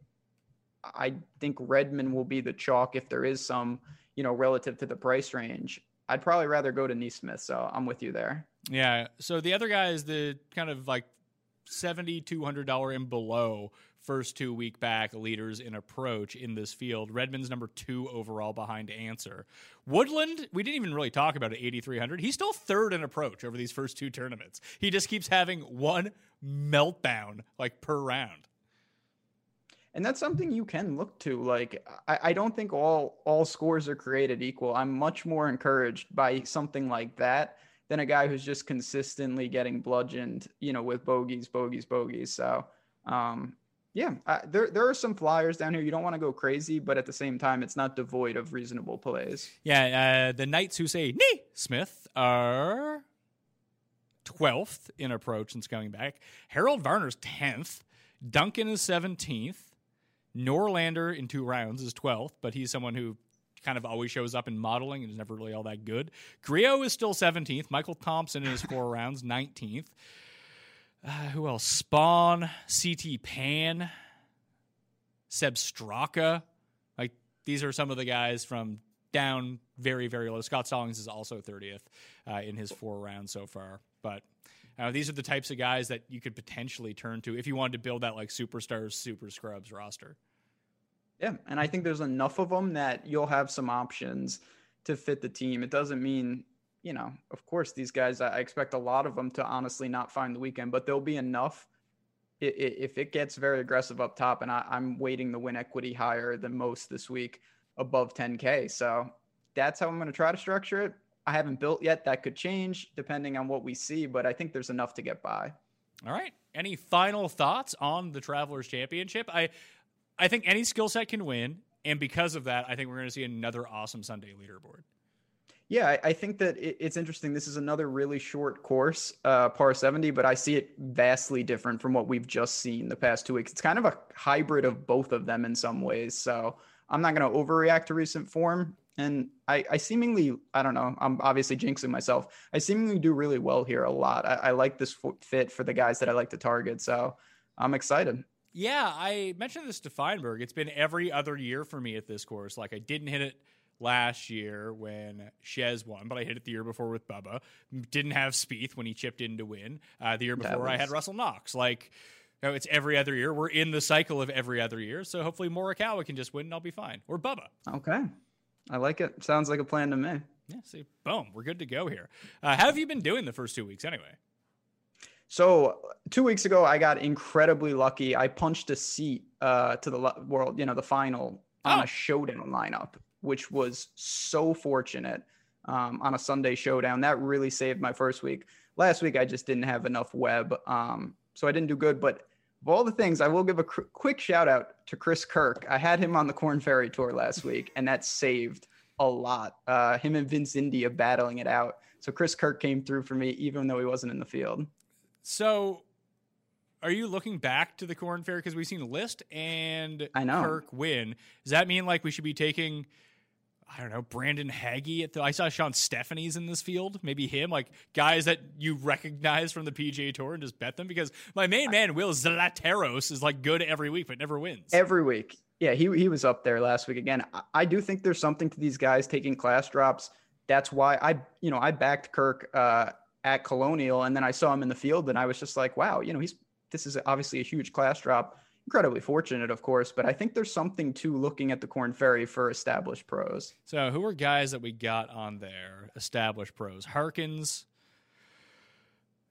I think Redman will be the chalk if there is some, you know, relative to the price range. I'd probably rather go to NeSmith, so I'm with you there. Yeah. So the other guy is the kind of like seventy two hundred dollar and below first two week back leaders in approach in this field. Redman's number two overall behind Ancer. Woodland, we didn't even really talk about it. Eighty three hundred. He's still third in approach over these first two tournaments. He just keeps having one meltdown like per round. And that's something you can look to. Like, I, I don't think all all scores are created equal. I'm much more encouraged by something like that than a guy who's just consistently getting bludgeoned, you know, with bogeys, bogeys, bogeys. So, um, yeah, I, there there are some flyers down here. You don't want to go crazy, but at the same time, it's not devoid of reasonable plays. Yeah, uh, the Knights who say knee Smith are 12th in approach since coming back. Harold Varner's 10th. Duncan is 17th. Norlander in two rounds is 12th, but he's someone who kind of always shows up in modeling and is never really all that good. Grillo is still 17th. Michael Thompson in his four rounds, 19th. Uh, who else? Spaun, CT Pan, Sepp Straka. Like these are some of the guys from down very, very low. Scott Stallings is also 30th uh, in his four rounds so far. But uh, these are the types of guys that you could potentially turn to if you wanted to build that like superstars, super scrubs roster. Yeah, and I think there's enough of them that you'll have some options to fit the team. It doesn't mean, you know, of course, these guys, I expect a lot of them to honestly not find the weekend, but there'll be enough if it gets very aggressive up top. And I, I'm waiting the win equity higher than most this week, above 10K. So that's how I'm going to try to structure it. I haven't built yet. That could change depending on what we see, but I think there's enough to get by. All right. Any final thoughts on the Travelers Championship? I I think any skill set can win, and because of that, I think we're going to see another awesome Sunday leaderboard. Yeah, I, think that it, it's interesting. This is another really short course, uh, par 70, but I see it vastly different from what we've just seen the past two weeks. It's kind of a hybrid of both of them in some ways. So I'm not going to overreact to recent form. And I, I seemingly, I don't know, I'm obviously jinxing myself. I seemingly do really well here a lot. I, I like this fit for the guys that I like to target. So I'm excited. Yeah, I mentioned this to Feinberg. It's been every other year for me at this course. Like I didn't hit it last year when Chez won, but I hit it the year before with Bubba. Didn't have Spieth when he chipped in to win. Uh, the year before I had Russell Knox. Like, you know, it's every other year. We're in the cycle of every other year. So hopefully Morikawa can just win and I'll be fine. Or Bubba. Okay. I like it. Sounds like a plan to me. Yeah, see, boom, we're good to go here. Uh, how have you been doing the first two weeks anyway? So two weeks ago, I got incredibly lucky. I punched a seat uh, to the world, you know, the final on Oh. a showdown lineup, which was so fortunate um, on a Sunday showdown. That really saved my first week. last week I just didn't have enough Webb, um, so I didn't do good. But of all the things, I will give a cr- quick shout out to Chris Kirk. I had him on the Corn Ferry tour last week, and that saved a lot. Uh, him and Vince India battling it out. So Chris Kirk came through for me, even though he wasn't in the field. So, are you looking back to the Corn Ferry because we've seen List and I know. Kirk win? Does that mean like we should be taking? I don't know, Brandon Hagy at the. I saw Shawn Stefani's in this field. Maybe him, like guys that you recognize from the PGA Tour, and just bet them because my main man Will Zalatoris is like good every week but never wins. Every week. Yeah, he, he was up there last week again. I, I do think there's something to these guys taking class drops. That's why I, you know, I backed Kirk uh, at Colonial, and then I saw him in the field, and I was just like, wow, you know, he's this is obviously a huge class drop. Incredibly fortunate, of course, but I think there's something to looking at the Corn Ferry for established pros. So who are guys that we got on there? Established pros: Harkins,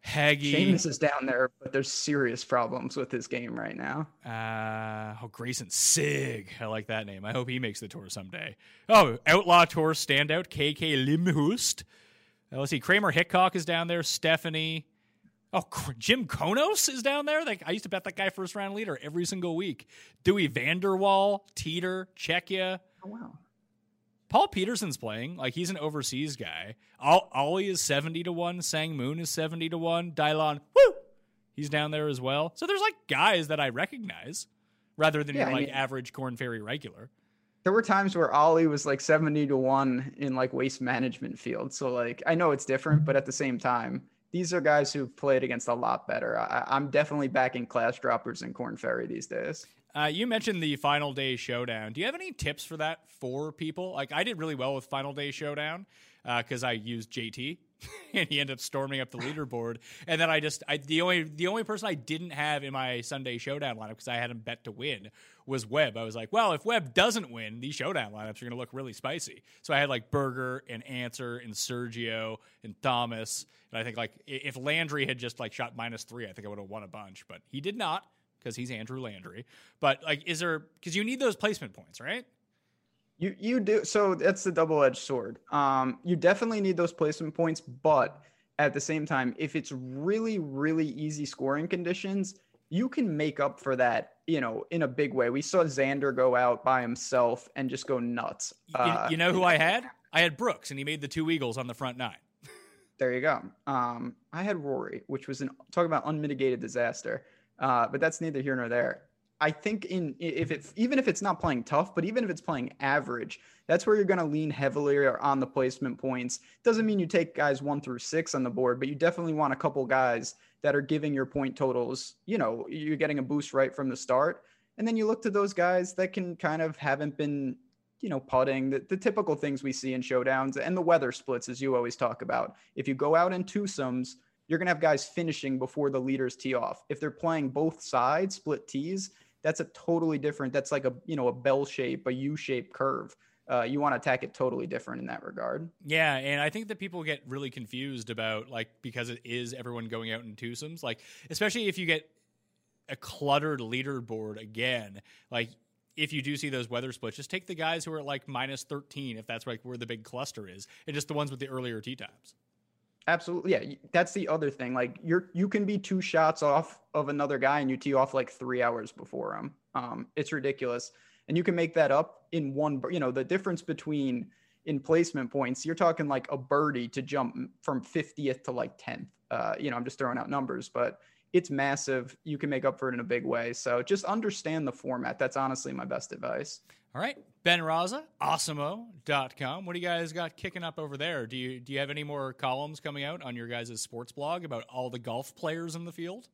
Hagy. Seamus is down there, but there's serious problems with his game right now. Uh, oh, Grayson Sigg. I like that name. I hope he makes the tour someday. Oh, Outlaw Tour standout KK Limbhasut. Uh, let's see. Kramer Hickok is down there. Stefani. Oh, Jim Knous is down there. Like I used to bet that guy first round leader every single week. Dawie van der Walt, Teeter, Czechia. Oh wow. Paul Peterson's playing. Like he's an overseas guy. Ollie is seventy to one. Sang Moon is seventy to one. Dylan, Wu, he's down there as well. So there's like guys that I recognize rather than Yeah, your I like mean- average Corn Ferry regular. There were times where Ollie was like 70 to 1 in like waste management field. So like I know it's different, but at the same time, these are guys who've played against a lot better. I, I'm definitely backing class droppers and Corn Ferry these days. Uh, you mentioned the final day showdown. Do you have any tips for that for people? Like I did really well with final day showdown because I used JT and he ended up storming up the leaderboard. And then I just I, the only the only person I didn't have in my Sunday showdown lineup because I had him bet to win was Webb. I was like, well, if Webb doesn't win, these showdown lineups are going to look really spicy. So I had like Berger and Ancer and Sergio and Thomas. And I think like if Landry had just like shot minus three, I think I would have won a bunch. But he did not because he's Andrew Landry. But like, is there because you need those placement points, right? You you do so that's the double-edged sword. Um, you definitely need those placement points, but at the same time, if it's really really easy scoring conditions, you can make up for that, you know, in a big way. We saw Xander go out by himself and just go nuts. You- Uh, you know who I had? I had Brooks, and he made the two eagles on the front nine. There you go. Um, I had Rory, which was an talk about unmitigated disaster. Uh, but that's neither here nor there. I think in if it even if it's not playing tough, but even if it's playing average, that's where you're going to lean heavily on the placement points. Doesn't mean you take guys one through six on the board, but you definitely want a couple guys that are giving your point totals. You know, you're getting a boost right from the start, and then you look to those guys that can kind of haven't been you know, putting, the, the typical things we see in showdowns and the weather splits, as you always talk about. If you go out in twosomes, you're going to have guys finishing before the leaders tee off. If they're playing both sides, split tees, that's a totally different, that's like a, you know, a bell shape, a U shaped curve. Uh, you want to attack it totally different in that regard. Yeah, and I think that people get really confused about like because it is everyone going out in twosomes, like especially if you get a cluttered leaderboard again, like if you do see those weather splits, just take the guys who are at like minus 13 if that's like where the big cluster is, and just the ones with the earlier tee times. Absolutely. Yeah. That's the other thing. Like you're, you can be two shots off of another guy and you tee off like three hours before him. Um, it's ridiculous. And you can make that up in one, you know, the difference between in placement points, you're talking like a birdie to jump from 50th to like 10th. Uh, you know, I'm just throwing out numbers, but it's massive. You can make up for it in a big way. So just understand the format. That's honestly my best advice. All right, Ben Raza, awesemo.com. What do you guys got kicking up over there? Do you do you have any more columns coming out on your guys' sports blog about all the golf players in the field?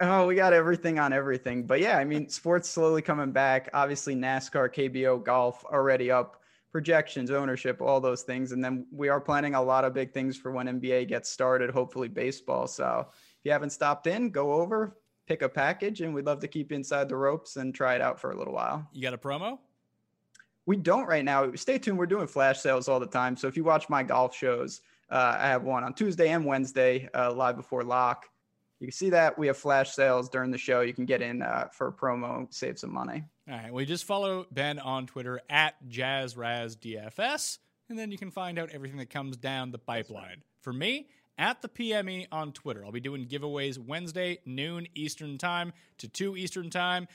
Oh, we got everything on everything. But yeah, I mean, sports slowly coming back. Obviously, NASCAR, KBO, golf already up, projections, ownership, all those things. And then we are planning a lot of big things for when NBA gets started, hopefully, baseball. So if you haven't stopped in, go over, pick a package, and we'd love to keep you inside the ropes and try it out for a little while. You got a promo? We don't right now. Stay tuned. We're doing flash sales all the time. So if you watch my golf shows, uh, I have one on Tuesday and Wednesday, uh, live before lock. You can see that we have flash sales during the show. You can get in uh, for a promo, save some money. All right. Well, you just follow Ben on Twitter at JazzRazDFS, and then you can find out everything that comes down the pipeline. For me, at the PME on Twitter. I'll be doing giveaways Wednesday, noon Eastern Time to 2 Eastern Time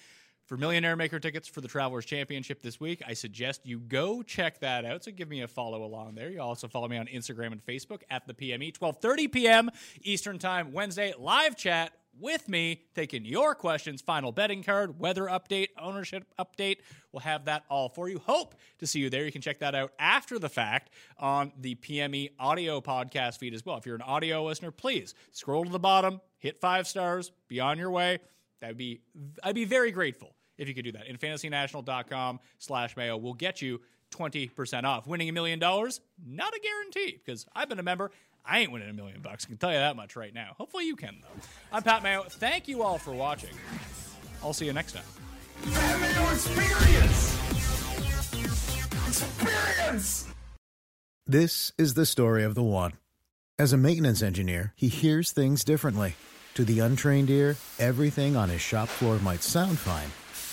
for Millionaire Maker tickets for the Travelers Championship this week. I suggest you go check that out. So give me a follow along there. You also follow me on Instagram and Facebook at the PME. 12:30 p.m. Eastern Time Wednesday live chat with me taking your questions, final betting card, weather update, ownership update. We'll have that all for you. Hope to see you there. You can check that out after the fact on the PME audio podcast feed as well. If you're an audio listener, please scroll to the bottom, hit five stars, be on your way. That'd be I'd be very grateful if you could do that. And fantasynational.com slash mayo will get you 20% off. Winning a million dollars, not a guarantee, because I've been a member. I ain't winning a million bucks. I can tell you that much right now. Hopefully you can, though. I'm Pat Mayo. Thank you all for watching. I'll see you next time. Experience. Experience. This is the story of the one. As a maintenance engineer, he hears things differently. To the untrained ear, everything on his shop floor might sound fine,